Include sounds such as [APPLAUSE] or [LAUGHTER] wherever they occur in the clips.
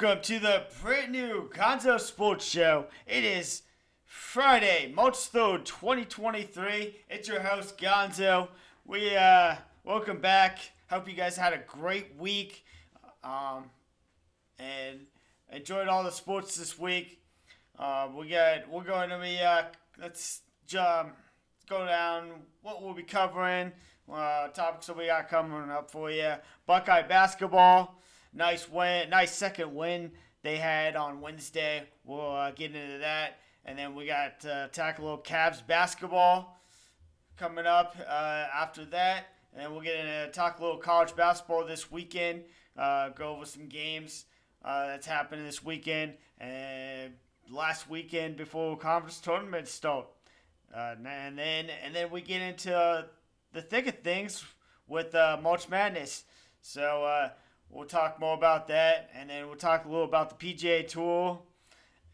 welcome to the brand new Gonzo Sports Show. It is Friday, March 3rd, 2023. It's your host, Gonzo. We, uh, welcome back. Hope you guys had a great week, um, and enjoyed all the sports this week. Uh, we got, we're going to be, uh, let's, go down what we'll be covering, uh, topics that we got coming up for you. Buckeye basketball nice win, nice second win they had on Wednesday. We'll uh, get into that, and then we got uh, tackle little Cavs basketball coming up uh, after that, and then we'll get into talk a little college basketball this weekend. Uh, go over some games uh, that's happening this weekend and last weekend before conference tournament start. Uh, and then and then we get into the thick of things with uh, March Madness. So We'll talk more about that, and then we'll talk a little about the PGA Tour,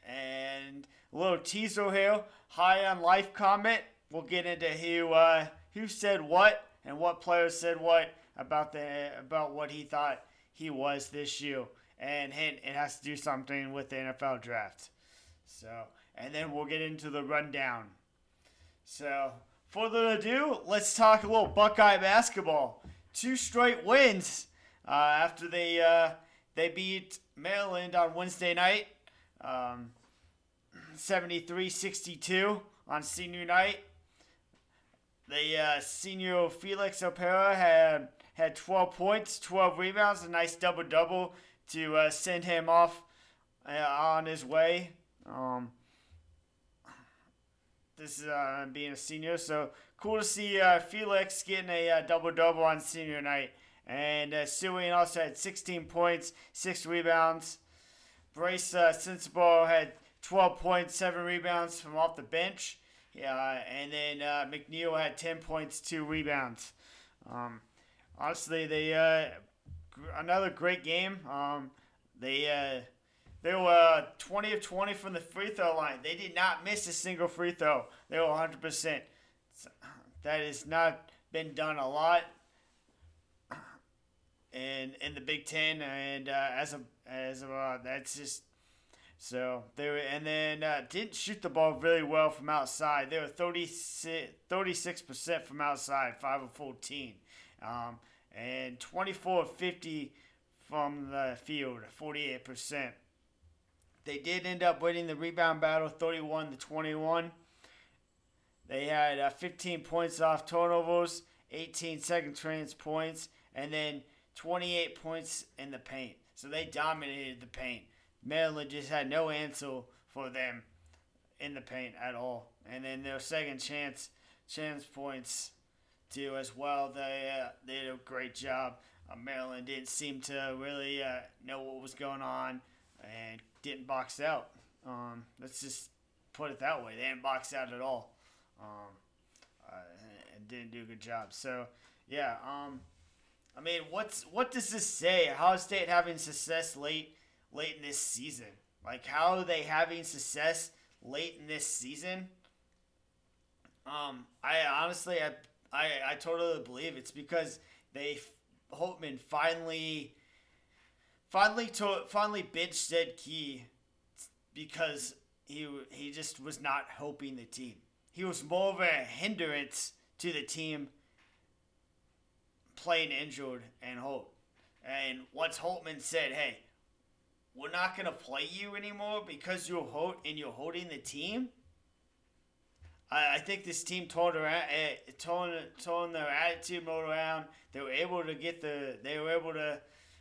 and a little teaser here. High on life comment. We'll get into who uh, who said what and what players said what about the about what he thought he was this year, and hint it has to do something with the NFL draft. So, and then we'll get into the rundown. So, further ado, let's talk a little Buckeye basketball. Two straight wins after they uh, they beat Maryland on Wednesday night, um, 73-62 on senior night. The uh, senior Felix Okpara had had 12 points, 12 rebounds, a nice double double to uh, send him off uh, on his way. Um, this is uh, being a senior, so cool to see uh, Felix getting a uh, double double on senior night. And uh, Sueing also had 16 points, 6 rebounds. Bryce uh, Sensabaugh had 12 points, 7 rebounds from off the bench. Yeah, and then uh, McNeil had 10 points, 2 rebounds. Um, honestly, they uh, another great game. Um, they uh, they were uh, 20 of 20 from the free throw line. They did not miss a single free throw. They were 100%. That has not been done a lot in in the Big Ten, and uh, as a as a uh, that's just so they were, and then uh, didn't shoot the ball really well from outside. They were 36 percent from outside, five of fourteen, um, and 24 50 from the field, 48 percent. They did end up winning the rebound battle, 31 to 21. They had uh, 15 points off turnovers, 18 second chance points, and then 28 points in the paint. So they dominated the paint. Maryland just had no answer for them in the paint at all. And then their second chance chance points too as well. They uh, they did a great job. Uh, Maryland didn't seem to really uh, know what was going on and didn't box out. Um, let's just put it that way. They didn't box out at all. Um, uh, and didn't do a good job. So yeah. Um, I mean, what's what does this say? Ohio State having success late late in this season? Like how are they having success late in this season? Um, I honestly, I, I, I totally believe it's because they Holtmann finally, finally, to, finally benched Zed Key because he he just was not helping the team. He was more of a hindrance to the team playing injured and Holt. And once Holtmann said, hey, we're not going to play you anymore because you're Holt and you're holding the team, I, I think this team turned around, uh, turned, their attitude mode around. They were able to get the, they were able to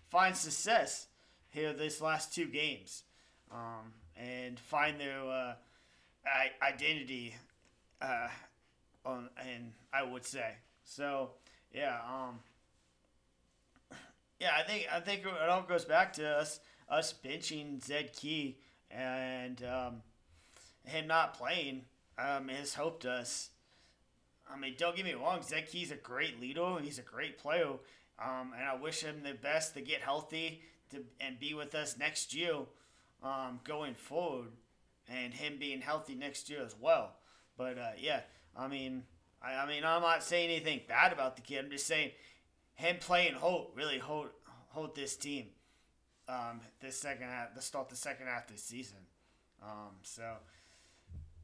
find success here this last two games um, and find their uh, identity uh, on, and I would say. So, yeah, um, yeah, I think I think it all goes back to us us benching Zed Key and um, him not playing um, has helped us. I mean, don't get me wrong, Zed Key's a great leader. He's a great player, um, and I wish him the best to get healthy to and be with us next year, um, going forward, and him being healthy next year as well. But uh, yeah, I mean, I, I mean, I'm not saying anything bad about the kid. I'm just saying him playing Holt really hold hold this team. Um, this second half, the start the second half the season. Um, so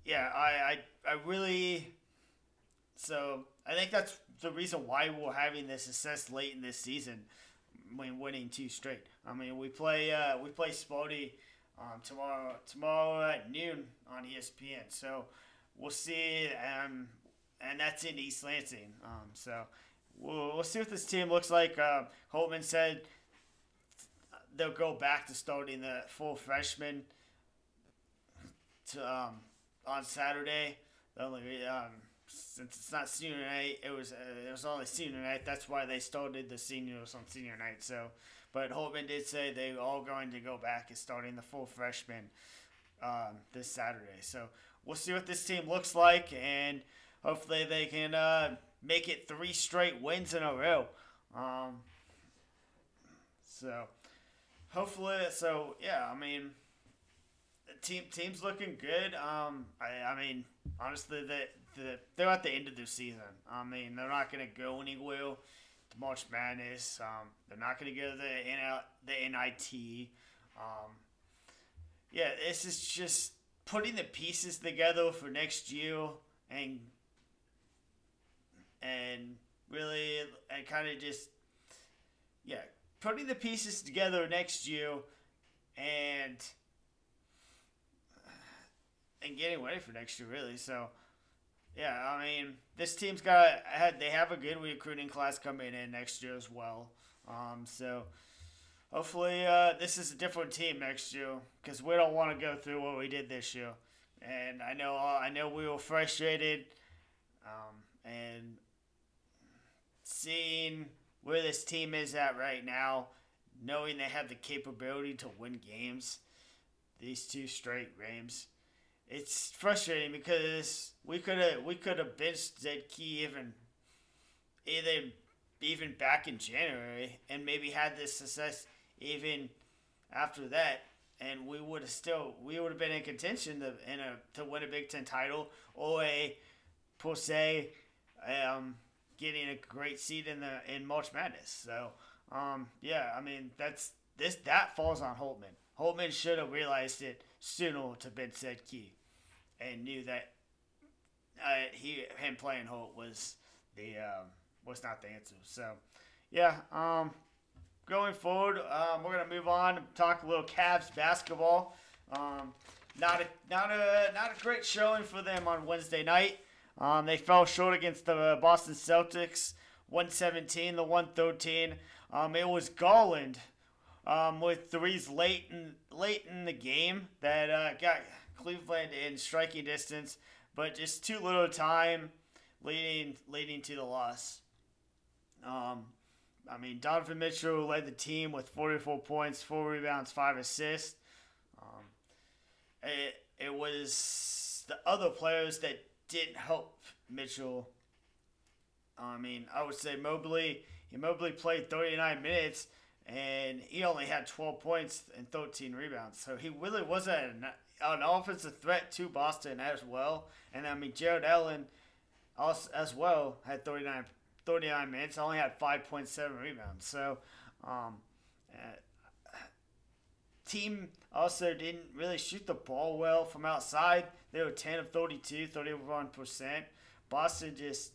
yeah, I, I I really so I think that's the reason why we're having this success late in this season when winning two straight. I mean, we play uh, we play Sparty um, tomorrow tomorrow at noon on ESPN. So we'll see, um, and that's in East Lansing. Um, so we'll, we'll see what this team looks like. Uh, Holtmann said they'll go back to starting the full freshman to um, on Saturday. Only um, since it's not senior night, it was uh, it was only senior night. That's why they started the seniors on senior night. So, but Holtmann did say they are all going to go back and starting the full freshman um, this Saturday. So we'll see what this team looks like, and hopefully they can uh, make it three straight wins in a row. Um, so hopefully, so yeah, I mean, the team team's looking good. Um, I, I mean, honestly, the, the they're at the end of their season. I mean, they're not gonna go anywhere March Madness. Um, they're not gonna go to the NL, the NIT. Um, yeah, this is just putting the pieces together for next year and and really and kind of just yeah putting the pieces together next year and and getting ready for next year really so yeah i mean this team's got had they have a good recruiting class coming in next year as well um, so hopefully uh, this is a different team next year because we don't want to go through what we did this year and i know uh, i know we were frustrated um, and seeing where this team is at right now, knowing they have the capability to win games, these two straight games, it's frustrating because we could have we could have benched Zed Key even either even back in January and maybe had this success even after that and we would have still we would have been in contention to in a to win a Big Ten title or a per se um, getting a great seat in the in March Madness. So, um, yeah, I mean that's this that falls on Holtmann. Holtmann should have realized it sooner to bench Zed Key, and knew that uh, he him playing Holt was the um, was not the answer. So, yeah, um, going forward, um, we're gonna move on talk a little Cavs basketball. Um, not a not a not a great showing for them on Wednesday night. Um, they fell short against the Boston Celtics, 117 to 113. Um, it was Garland um, with threes late in late in the game that uh, got Cleveland in striking distance, but just too little time leading leading to the loss. Um, I mean, Donovan Mitchell led the team with 44 points, four rebounds, five assists. Um, it, it was the other players that didn't help Mitchell. I mean, I would say Mobley. He Mobley played 39 minutes and he only had 12 points and 13 rebounds. So he really wasn't an, an offensive threat to Boston as well. And I mean, Jarrett Allen also, as well had 39, 39 minutes, only had 5.7 rebounds. So, um, uh, team also didn't really shoot the ball well from outside. They were 10 of 32, 31%. Boston just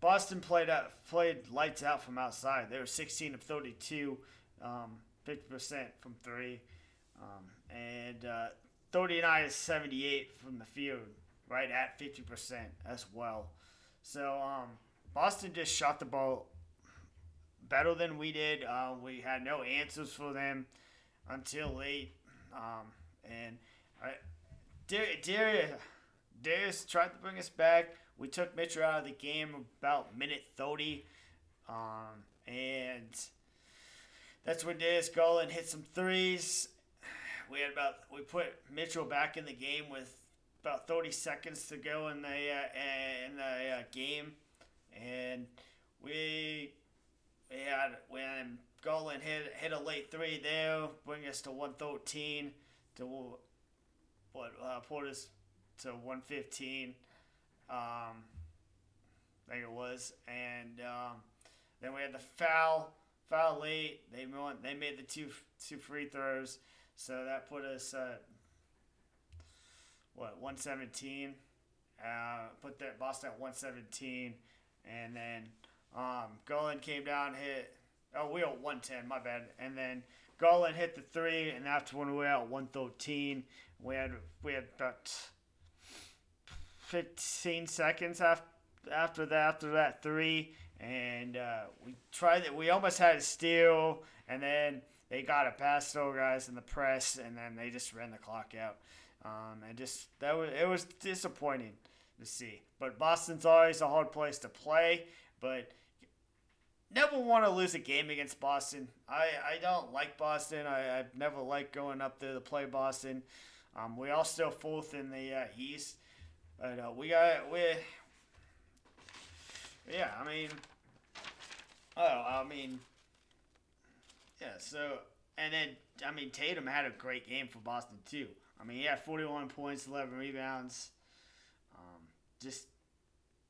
Boston played out, played lights out from outside. They were 16 of 32, um, 50% from three, um, and uh, 39 of 78 from the field, right at 50% as well. So um, Boston just shot the ball better than we did. Uh, we had no answers for them until late, um, and I, Darius, Darius tried to bring us back. We took Mitchell out of the game about minute 30. Um, and that's when Darius Garland hit some threes. We had about we put Mitchell back in the game with about 30 seconds to go in the uh, in the uh, game, and we we had when Garland hit hit a late three there, bring us to 113 to what uh, put us to 115. Um, I think it was, and um, then we had the foul foul late. They won, they made the two two free throws, so that put us at what 117. Uh, put that Boston at 117, and then um, Garland came down, hit. Oh, we at 110. My bad. And then Garland hit the three, and that's when we were at 113. We had we had about 15 seconds after after that after that three, and uh, we tried it. We almost had a steal, and then they got a pass to guys in the press, and then they just ran the clock out. Um, and just that was it was disappointing to see. But Boston's always a hard place to play, but never want to lose a game against Boston. I, I don't like Boston. I, I've never liked going up there to play Boston. Um, we all still fourth in the uh, East, but uh, we got we. Yeah, I mean, oh, I mean, yeah. So and then I mean Tatum had a great game for Boston too. I mean he had 41 points, 11 rebounds. Um, just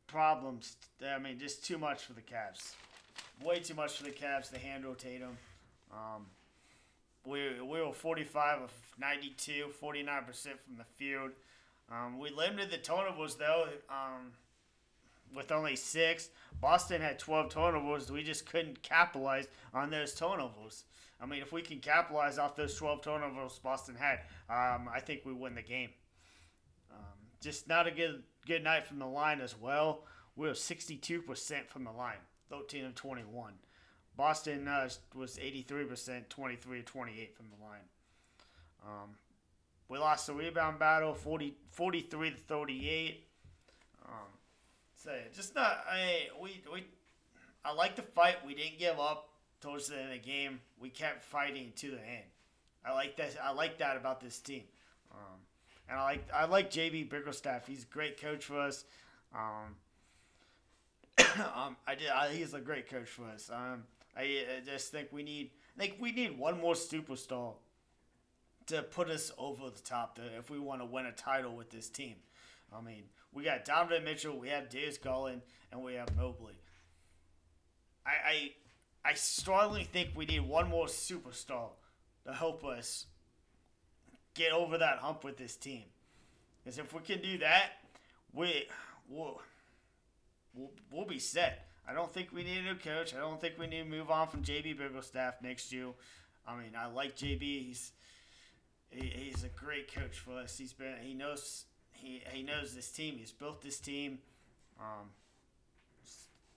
problems. I mean just too much for the Cavs way too much for the Cavs to handle Tatum. Um, we, we were 45 of 92, 49% from the field. Um, we limited the turnovers, though, um, with only six. Boston had 12 turnovers. We just couldn't capitalize on those turnovers. I mean, if we can capitalize off those 12 turnovers Boston had, um, I think we win the game. Um, just not a good good night from the line as well. We were 62% from the line. 13 of 21. Boston uh, was 83%, 23 of 28 from the line. Um, we lost the rebound battle, 40, 43 to 38. Um, so just not, I we we, I like the fight. We didn't give up towards the end of the game. We kept fighting to the end. I like that. I like that about this team. Um, and I like I like JB Bickerstaff. He's a great coach for us. Um, [COUGHS] um, I did. I, he's a great coach for us. Um, I, I just think we need. Think we need one more superstar to put us over the top. To, if we want to win a title with this team, I mean, we got Donovan Mitchell, we have Darius Garland, and we have Mobley. I, I, I strongly think we need one more superstar to help us get over that hump with this team. Because if we can do that, we, we'll, we'll, we'll be set. I don't think we need a new coach. I don't think we need to move on from JB Bickerstaff next year. I mean, I like JB. He's he, he's a great coach for us. He's been he knows he he knows this team. He's built this team. Um,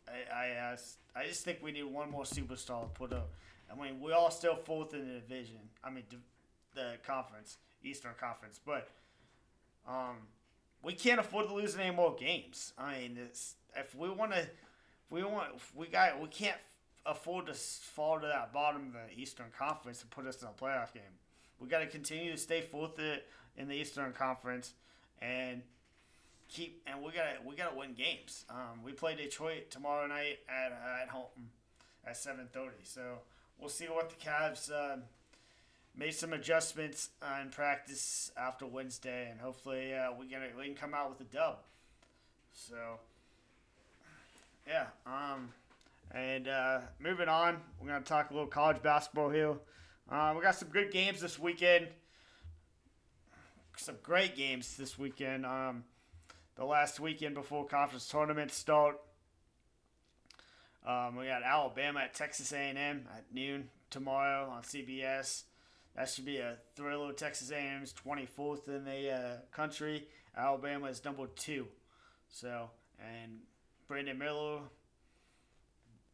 I I, I just think we need one more superstar to put up. I mean, we're all still fourth in the division. I mean, the conference, Eastern Conference, but um, we can't afford to lose any more games. I mean, it's if we want to, we want, we got, we can't afford to fall to that bottom of the Eastern Conference to put us in a playoff game. We got to continue to stay fourth in the Eastern Conference and keep, and we got to we got to win games. Um, we play Detroit tomorrow night at at home at seven thirty. So we'll see what the Cavs. Uh, made some adjustments uh, in practice after Wednesday, and hopefully uh, we can we can come out with a dub. So yeah. Um, and uh, moving on, we're going to talk a little college basketball here. Uh, we got some good games this weekend. Some great games this weekend. Um, the last weekend before conference tournaments start. Um, we got Alabama at Texas A&M at noon tomorrow on CBS. That should be a thriller. Texas A&M is 24th in the uh, country. Alabama is number two. So, and Brandon Miller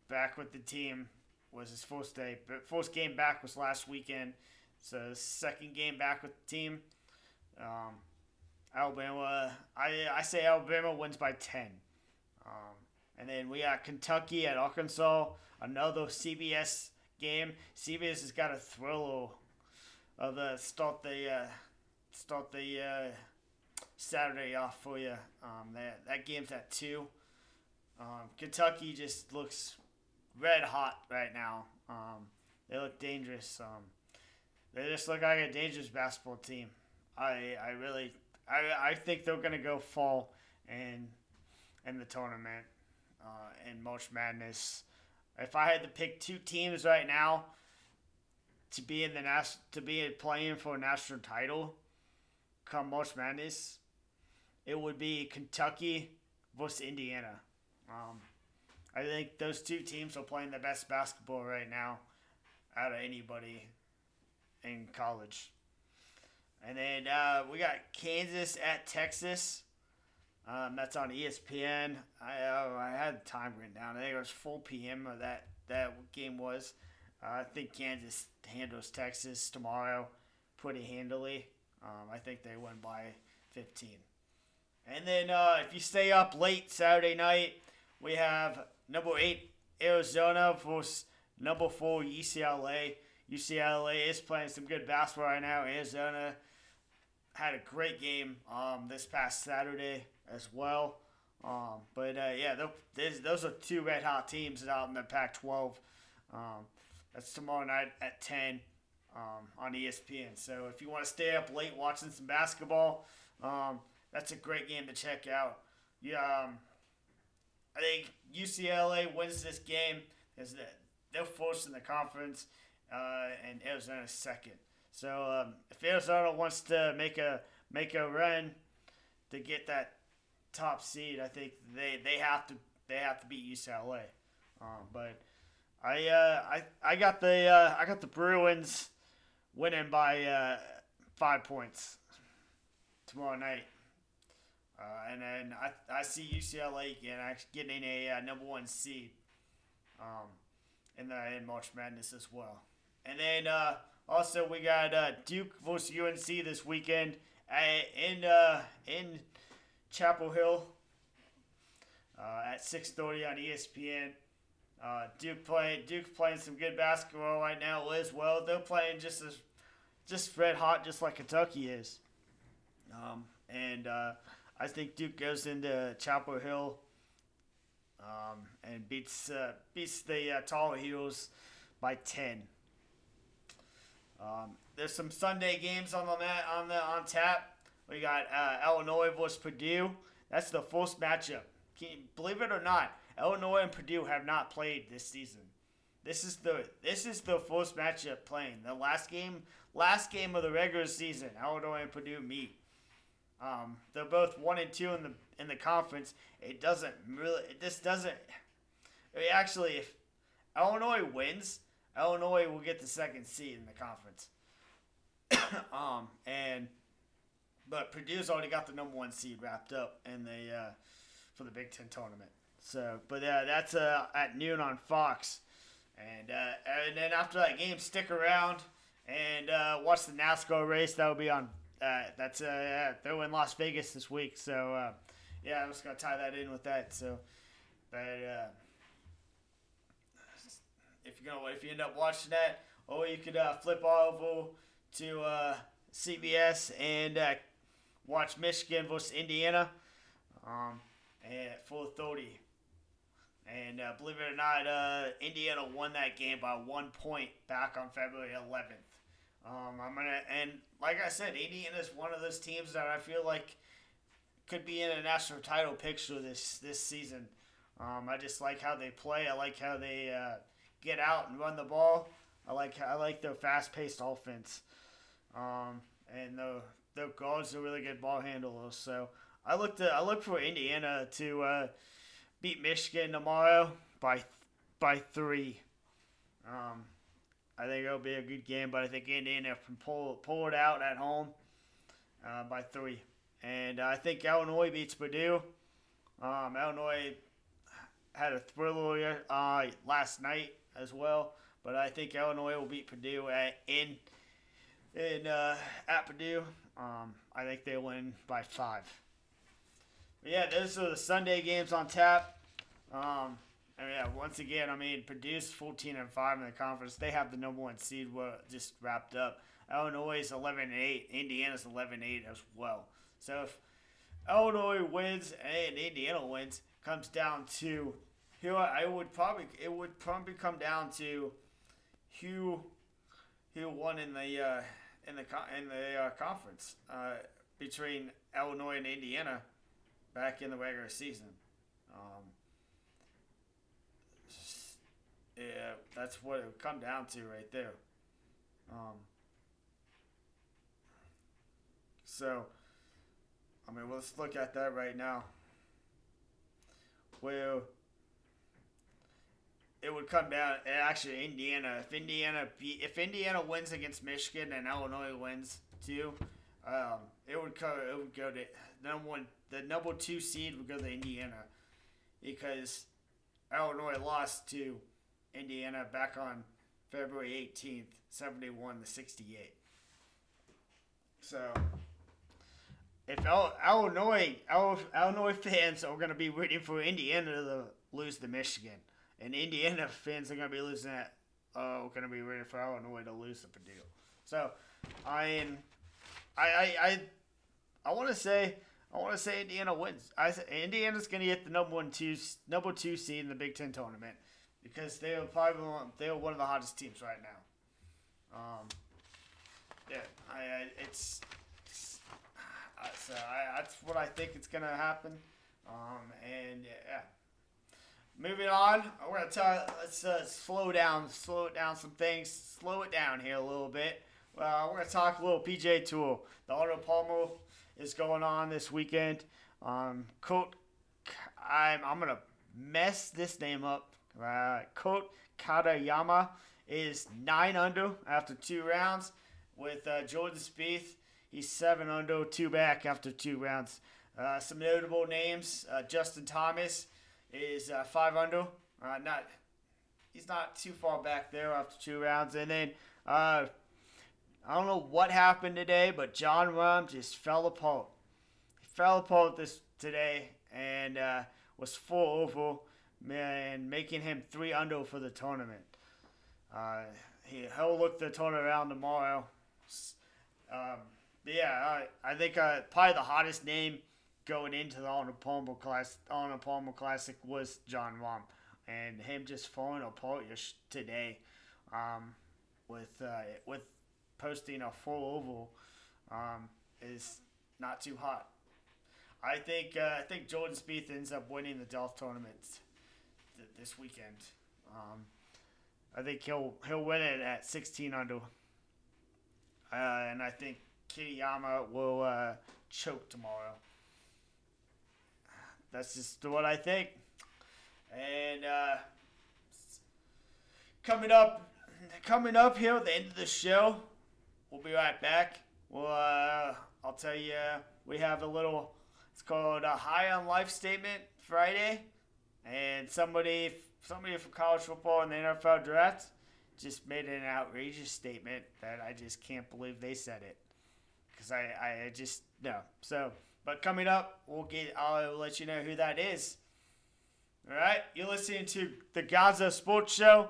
back with the team was his first day. but First game back was last weekend. So second game back with the team. Um, Alabama, I I say Alabama wins by ten. Um, and then we got Kentucky at Arkansas, another CBS game. CBS has got a thriller of the start the uh, start the uh, Saturday off for you. Um, that that game's at two. Um, Kentucky just looks red hot right now. Um, they look dangerous. Um, they just look like a dangerous basketball team. I I really I, I think they're gonna go fall in in the tournament uh, in March Madness. if I had to pick two teams right now to be in the nas- to be playing for a national title come March Madness, it would be Kentucky versus Indiana. Um, I think those two teams are playing the best basketball right now out of anybody in college. And then uh, we got Kansas at Texas. Um, that's on ESPN. I uh, I had time written down. I think it was 4 p.m. That that game was. Uh, I think Kansas handles Texas tomorrow pretty handily. Um, I think they win by 15. And then uh, if you stay up late Saturday night, we have number eight Arizona versus number four UCLA. UCLA is playing some good basketball right now. Arizona had a great game um, this past Saturday as well. Um, but uh, yeah, those are two red hot teams out in the Pac-12. Um, that's tomorrow night at 10 um, on ESPN. So if you want to stay up late watching some basketball, um, that's a great game to check out. Yeah, um, I think UCLA wins this game. Is that they're first in the conference, uh, and Arizona second. So um, if Arizona wants to make a make a run to get that top seed, I think they, they have to they have to beat UCLA. Um, but I uh, I I got the uh, I got the Bruins winning by uh, five points tomorrow night. Uh, and then I, I see UCLA getting a uh, number one seed um, in the in March Madness as well. And then uh, also we got uh, Duke versus UNC this weekend in uh, in Chapel Hill uh, at 6:30 on ESPN. Uh, Duke playing Duke playing some good basketball right now as well. They're playing just as just red hot, just like Kentucky is. Um, and uh, I think Duke goes into Chapel Hill um, and beats uh, beats the uh, Tar Heels by ten. Um, there's some Sunday games on the mat, on the on tap. We got uh, Illinois versus Purdue. That's the first matchup. Can you, believe it or not, Illinois and Purdue have not played this season. This is the this is the first matchup playing. The last game last game of the regular season, Illinois and Purdue meet. Um, they're both one and two in the in the conference. It doesn't really. This doesn't. It actually, if Illinois wins, Illinois will get the second seed in the conference. [COUGHS] um, and but Purdue's already got the number one seed wrapped up in the uh, for the Big Ten tournament. So, but uh, that's uh, at noon on Fox, and uh, and then after that game, stick around and uh, watch the NASCAR race. That will be on. Uh, that's uh, yeah, they're in Las Vegas this week, so uh, yeah, I'm just gonna tie that in with that. So, but uh, if you're gonna if you end up watching that, or you could uh, flip over to uh, CBS and watch Michigan versus Indiana um, at 4:30. And believe it or not, uh, Indiana won that game by one point back on February 11th. Um, I'm gonna and like I said, Indiana is one of those teams that I feel like could be in a national title picture this this season. Um, I just like how they play. I like how they uh, get out and run the ball. I like I like their fast paced offense, um, and the the guards are really good ball handlers. So I look to I look for Indiana to uh, beat Michigan tomorrow by by three. Um, I think it'll be a good game, but I think Indiana can pull pull it out at home uh, by three. And I think Illinois beats Purdue. Um, Illinois had a thriller uh, last night as well, but I think Illinois will beat Purdue at, in in uh, at Purdue. Um, I think they win by five. But yeah, those are the Sunday games on tap. Um, and yeah, once again, I mean, Purdue's 14 and 5 in the conference. They have the number one seed just wrapped up. Illinois is 11 and 8. Indiana's 11 8 as well. So if Illinois wins and Indiana wins, comes down to who I would probably it would probably come down to who who won in the uh, in the in the uh, conference uh, between Illinois and Indiana back in the regular season. Um, Yeah, that's what it would come down to right there. Um, so, I mean, let's look at that right now. Well, it would come down. Actually, Indiana. If Indiana be, if Indiana wins against Michigan and Illinois wins too, um, it would go. It would go to number one. The number two seed would go to Indiana because Illinois lost to Indiana back on February 18th, 71 to 68. So, if Illinois Illinois fans are going to be rooting for Indiana to lose to Michigan, and Indiana fans are going to be losing that, uh, going to be rooting for Illinois to lose to Purdue. So, I mean, I I I, I want to say. I want to say Indiana wins. I Indiana's going to get the number one two number two seed in the Big Ten tournament because they are probably one, they are one of the hottest teams right now. Um, yeah, I, I it's, it's uh, so I, that's what I think it's gonna happen. Um, and yeah, moving on, we're gonna tell let's uh, slow down, slow it down some things, slow it down here a little bit. Well, we're gonna talk a little PJ Tour. The Arnold Palmer is going on this weekend. Um, Colt, I'm I'm gonna mess this name up uh, Kot Katayama is nine under after two rounds. With uh, Jordan Spieth, he's seven under, two back after two rounds. Uh, some notable names: uh, Justin Thomas is uh, five under. Uh, not he's not too far back there after two rounds. And then uh, I don't know what happened today, but Jon Rahm just fell apart. He fell apart this today and was four over and making him three under for the tournament. Uh, he, he'll look the tournament around tomorrow. Um, yeah, I, I think uh, probably the hottest name going into the Arnold Palmer class, Arnold Palmer Classic was Jon Rahm, and him just falling apart today, um, with uh, with posting a full oval, um, is not too hot. I think uh, I think Jordan Spieth ends up winning the golf tournament th- this weekend. Um, I think he'll he'll win it at 16 under, uh, and I think Kitayama will uh, choke tomorrow. That's just what I think. And uh, coming up, coming up here at the end of the show, we'll be right back. Well, uh, I'll tell you, we have a little. It's called a High on Life Statement Friday and somebody somebody from college football and the NFL draft just made an outrageous statement that I just can't believe they said it. Because I, I just no. So but coming up we'll get I'll let you know who that is. All right you're listening to the Gonzo Sports Show.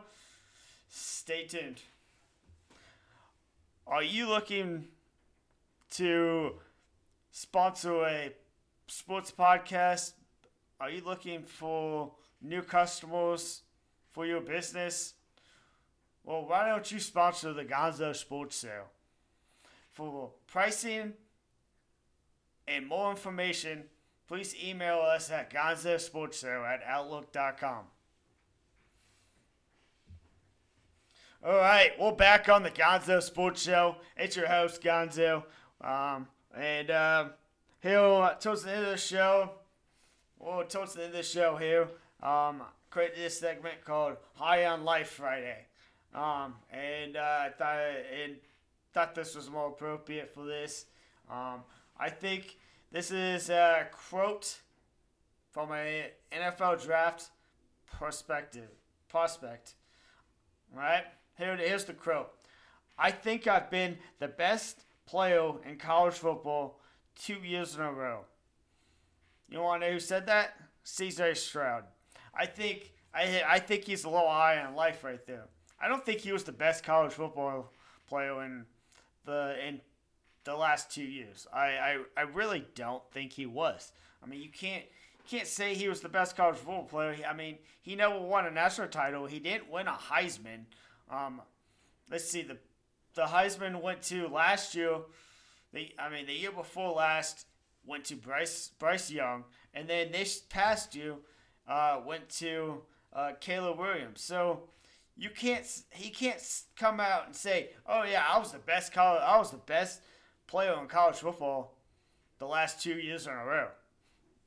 Stay tuned. Are you looking to sponsor a sports podcast are you looking for new customers for your business? Well, why don't you sponsor the Gonzo Sports Show? For pricing and more information, please email us at gonzosportsale at outlook.com. All right, we're back on the Gonzo Sports Show. It's your host, Gonzo. Um, and uh, here, towards the end of the show, well, towards the end of the show here, um, created this segment called High on Life Friday. Um, and uh, I thought, and thought this was more appropriate for this. Um, I think this is a quote from a NFL draft perspective prospect. All right, here here's the quote. I think I've been the best player in college football two years in a row. You want to know who said that? CJ Stroud. I think I I think he's a little high on life right there. I don't think he was the best college football player in the in the last two years. I, I, I really don't think he was. I mean, you can't can't say he was the best college football player. I mean, he never won a national title. He didn't win a Heisman. Um, let's see the the Heisman went to last year. The I mean the year before last went to Bryce Bryce Young, and then this past year uh, went to uh, Caleb Williams. So You can't. He can't come out and say, "Oh yeah, I was the best college. I was the best player in college football the last two years in a row."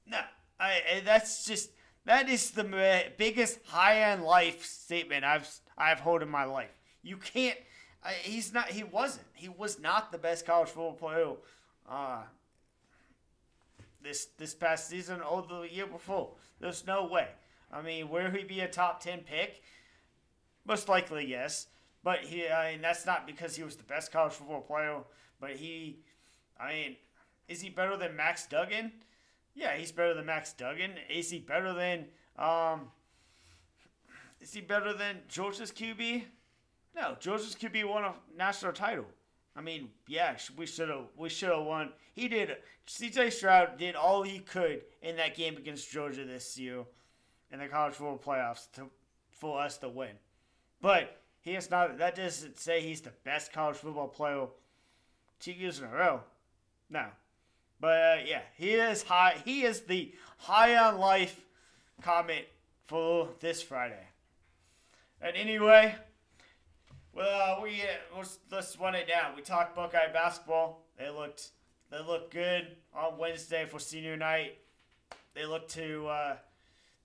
No, I. That's just that is the biggest high end life statement I've I've heard in my life. You can't. I, he's not. He wasn't. He was not the best college football player. Uh, this this past season or the year before. There's no way. I mean, will he be a top ten pick? Most likely, yes. But he, I mean, that's not because he was the best college football player. But he, I mean, is he better than Max Duggan? Yeah, he's better than Max Duggan. Is he better than um? Is he better than Georgia's QB? No, Georgia's QB won a national title. I mean, yeah, we should have we should have won. He did. C.J. Stroud did all he could in that game against Georgia this year in the college football playoffs to for us to win. But he is not. That doesn't say he's the best college football player two years in a row. No, but uh, yeah, he is high. He is the high on life comment for this Friday. And anyway, well, we uh, let's, run it down. We talked Buckeye basketball. They looked they looked good on Wednesday for senior night. They look to uh,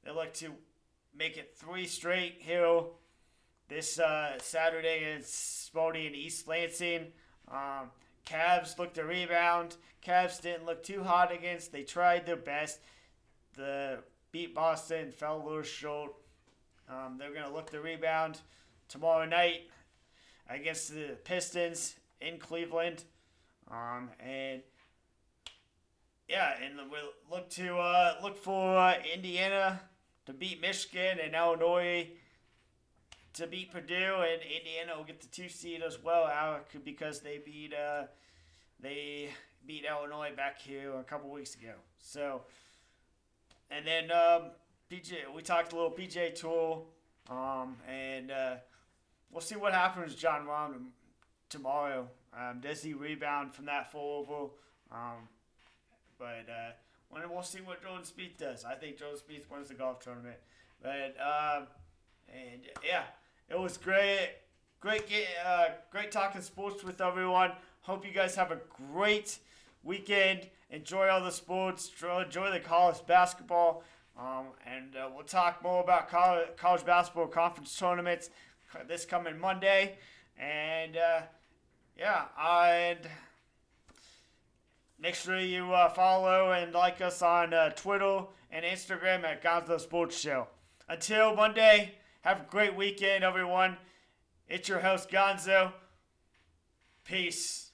they look to make it three straight here this uh, Saturday against Spalding and East Lansing. Um, Cavs looked to rebound. Cavs didn't look too hot against. They tried their best. The beat Boston, fell a little short. Um, they're to look to rebound tomorrow night against the Pistons in Cleveland. Um, and yeah, and we'll look to uh, look for uh, Indiana to beat Michigan and Illinois to beat Purdue, and Indiana will get the two seed as well, because they beat uh, they beat Illinois back here a couple weeks ago. So, and then um, PJ, we talked a little PJ Tool, um, and uh, we'll see what happens, Jon Rahm, tomorrow. Um, does he rebound from that full oval? Um, but uh, we'll see what Jordan Spieth does. I think Jordan Spieth wins the golf tournament. But um, and yeah, it was great, great, uh, great talking sports with everyone. Hope you guys have a great weekend. Enjoy all the sports. Enjoy the college basketball. Um, and uh, we'll talk more about college, college basketball conference tournaments this coming Monday. And uh, yeah, and make sure you uh, follow and like us on uh, Twitter and Instagram at Gonzo Sports Show. Until Monday, have a great weekend, everyone. It's your host, Gonzo. Peace.